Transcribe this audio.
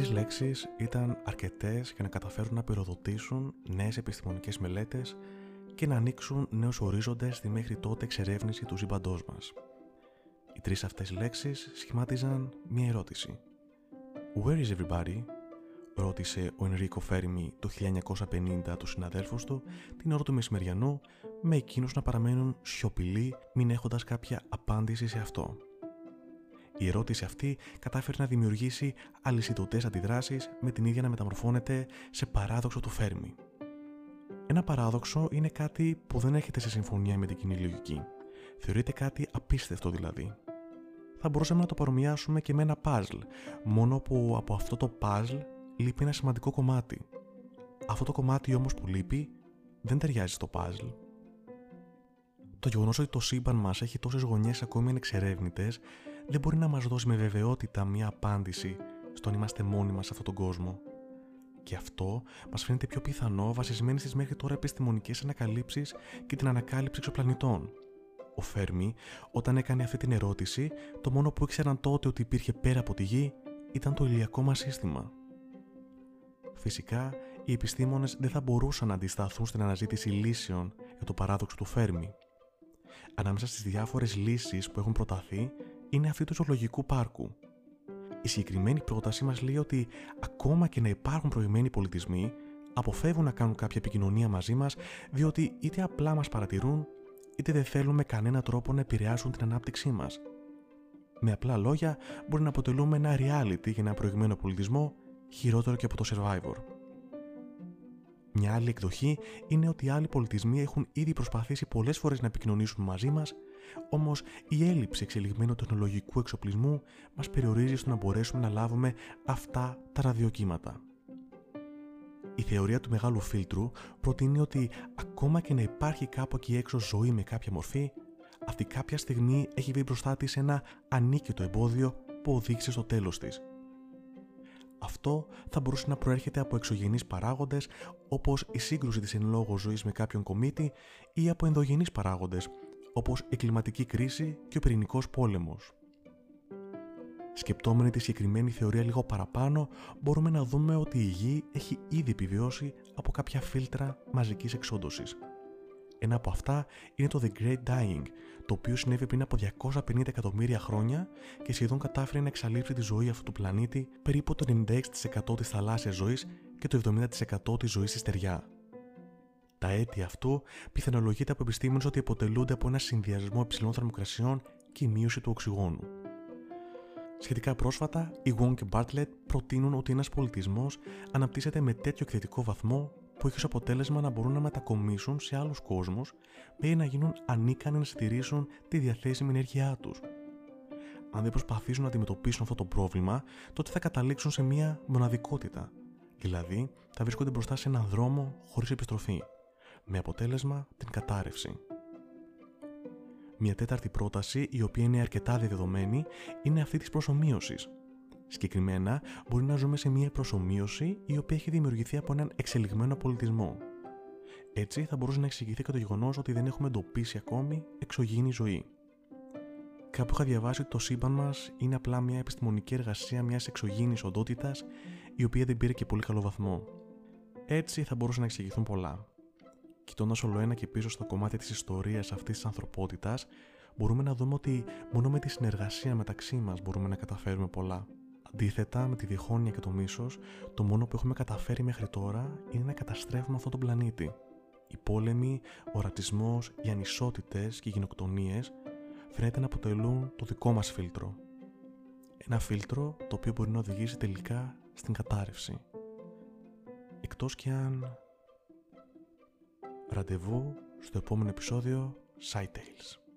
τρεις λέξεις ήταν αρκετές για να καταφέρουν να πυροδοτήσουν νέες επιστημονικές μελέτες και να ανοίξουν νέους ορίζοντες στη μέχρι τότε εξερεύνηση του σύμπαντός μας. Οι τρεις αυτές λέξεις σχημάτιζαν μία ερώτηση. Where is everybody? ρώτησε ο Ενρίκο Φέρμι το 1950 τους συναδέλφους του την ώρα του μεσημεριανού με εκείνους να παραμένουν σιωπηλοί μην έχοντας κάποια απάντηση σε αυτό. Η ερώτηση αυτή κατάφερε να δημιουργήσει αλυσιδωτές αντιδράσεις με την ίδια να μεταμορφώνεται σε παράδοξο του Φέρμι. Ένα παράδοξο είναι κάτι που δεν έρχεται σε συμφωνία με την κοινή λογική. Θεωρείται κάτι απίστευτο δηλαδή. Θα μπορούσαμε να το παρομοιάσουμε και με ένα puzzle, μόνο που από αυτό το puzzle λείπει ένα σημαντικό κομμάτι. Αυτό το κομμάτι όμως που λείπει δεν ταιριάζει στο puzzle. Το γεγονός ότι το σύμπαν μας έχει τόσες γωνιές ακόμη ανεξερεύνητες δεν μπορεί να μας δώσει με βεβαιότητα μια απάντηση στο αν είμαστε μόνοι μας σε αυτόν τον κόσμο. Και αυτό μας φαίνεται πιο πιθανό βασισμένοι στις μέχρι τώρα επιστημονικές ανακαλύψεις και την ανακάλυψη εξωπλανητών. Ο Φέρμι, όταν έκανε αυτή την ερώτηση, το μόνο που ήξεραν τότε ότι υπήρχε πέρα από τη γη ήταν το ηλιακό μας σύστημα. Φυσικά, οι επιστήμονες δεν θα μπορούσαν να αντισταθούν στην αναζήτηση λύσεων για το παράδοξο του Φέρμι. Ανάμεσα στις διάφορες λύσεις που έχουν προταθεί είναι αυτή του ζωολογικού πάρκου. Η συγκεκριμένη πρόταση μας λέει ότι ακόμα και να υπάρχουν προηγμένοι πολιτισμοί, αποφεύγουν να κάνουν κάποια επικοινωνία μαζί μας διότι είτε απλά μας παρατηρούν, είτε δεν θέλουν με κανένα τρόπο να επηρεάσουν την ανάπτυξή μας. Με απλά λόγια, μπορεί να αποτελούμε ένα reality για ένα προηγμένο πολιτισμό χειρότερο και από το Survivor. Μια άλλη εκδοχή είναι ότι άλλοι πολιτισμοί έχουν ήδη προσπαθήσει πολλές φορές να επικοινωνήσουν μαζί μας, όμως η έλλειψη εξελιγμένου τεχνολογικού εξοπλισμού μας περιορίζει στο να μπορέσουμε να λάβουμε αυτά τα ραδιοκύματα. Η θεωρία του μεγάλου φίλτρου προτείνει ότι ακόμα και να υπάρχει κάπου εκεί έξω ζωή με κάποια μορφή, αυτή κάποια στιγμή έχει βρει μπροστά της ένα ανίκητο εμπόδιο που οδήγησε στο τέλος της. Αυτό θα μπορούσε να προέρχεται από εξωγενείς παράγοντες όπως η σύγκρουση της εν λόγω ζωής με κάποιον κομίτη ή από ενδογενείς παράγοντες όπως η κλιματική κρίση και ο πυρηνικός πόλεμος. Σκεπτόμενοι τη συγκεκριμένη θεωρία λίγο παραπάνω, μπορούμε να δούμε ότι η Γη έχει ήδη επιβιώσει από κάποια φίλτρα μαζικής εξόντωσης. Ένα από αυτά είναι το The Great Dying, το οποίο συνέβη πριν από 250 εκατομμύρια χρόνια και σχεδόν κατάφερε να εξαλείψει τη ζωή αυτού του πλανήτη περίπου το 96% της θαλάσσιας ζωής και το 70% της ζωής στη στεριά. Τα αίτια αυτού πιθανολογείται από επιστήμονες ότι αποτελούνται από ένα συνδυασμό υψηλών θερμοκρασιών και η μείωση του οξυγόνου. Σχετικά πρόσφατα, οι Wong και Bartlett προτείνουν ότι ένας πολιτισμός αναπτύσσεται με τέτοιο εκθετικό βαθμό που έχει ως αποτέλεσμα να μπορούν να μετακομίσουν σε άλλους κόσμους μέχρι να γίνουν ανίκανοι να στηρίσουν τη διαθέσιμη ενέργειά τους. Αν δεν προσπαθήσουν να αντιμετωπίσουν αυτό το πρόβλημα, τότε θα καταλήξουν σε μια μοναδικότητα. Δηλαδή, θα βρίσκονται μπροστά σε έναν δρόμο χωρίς επιστροφή, με αποτέλεσμα την κατάρρευση. Μια τέταρτη πρόταση, η οποία είναι αρκετά διαδεδομένη, είναι αυτή της προσωμείωσης, Συγκεκριμένα, μπορεί να ζούμε σε μια προσωμείωση η οποία έχει δημιουργηθεί από έναν εξελιγμένο πολιτισμό. Έτσι, θα μπορούσε να εξηγηθεί και το γεγονός ότι δεν έχουμε εντοπίσει ακόμη εξωγήινη ζωή. Κάπου είχα διαβάσει ότι το σύμπαν μας είναι απλά μια επιστημονική εργασία μιας εξωγήινης οντότητας, η οποία δεν πήρε και πολύ καλό βαθμό. Έτσι θα μπορούσαν να εξηγηθούν πολλά. Κοιτώντα όλο ένα και πίσω στο κομμάτι της ιστορίας αυτής της ανθρωπότητας, μπορούμε να δούμε ότι μόνο με τη συνεργασία μεταξύ μας μπορούμε να καταφέρουμε πολλά. Αντίθετα με τη διχόνοια και το μίσος, το μόνο που έχουμε καταφέρει μέχρι τώρα είναι να καταστρέφουμε αυτόν τον πλανήτη. Οι πόλεμοι, ο ρατσισμός, οι ανισότητες και οι γενοκτονίες φαίνεται να αποτελούν το δικό μας φίλτρο. Ένα φίλτρο το οποίο μπορεί να οδηγήσει τελικά στην κατάρρευση. Εκτός και αν... Ραντεβού στο επόμενο επεισόδιο Side Tales.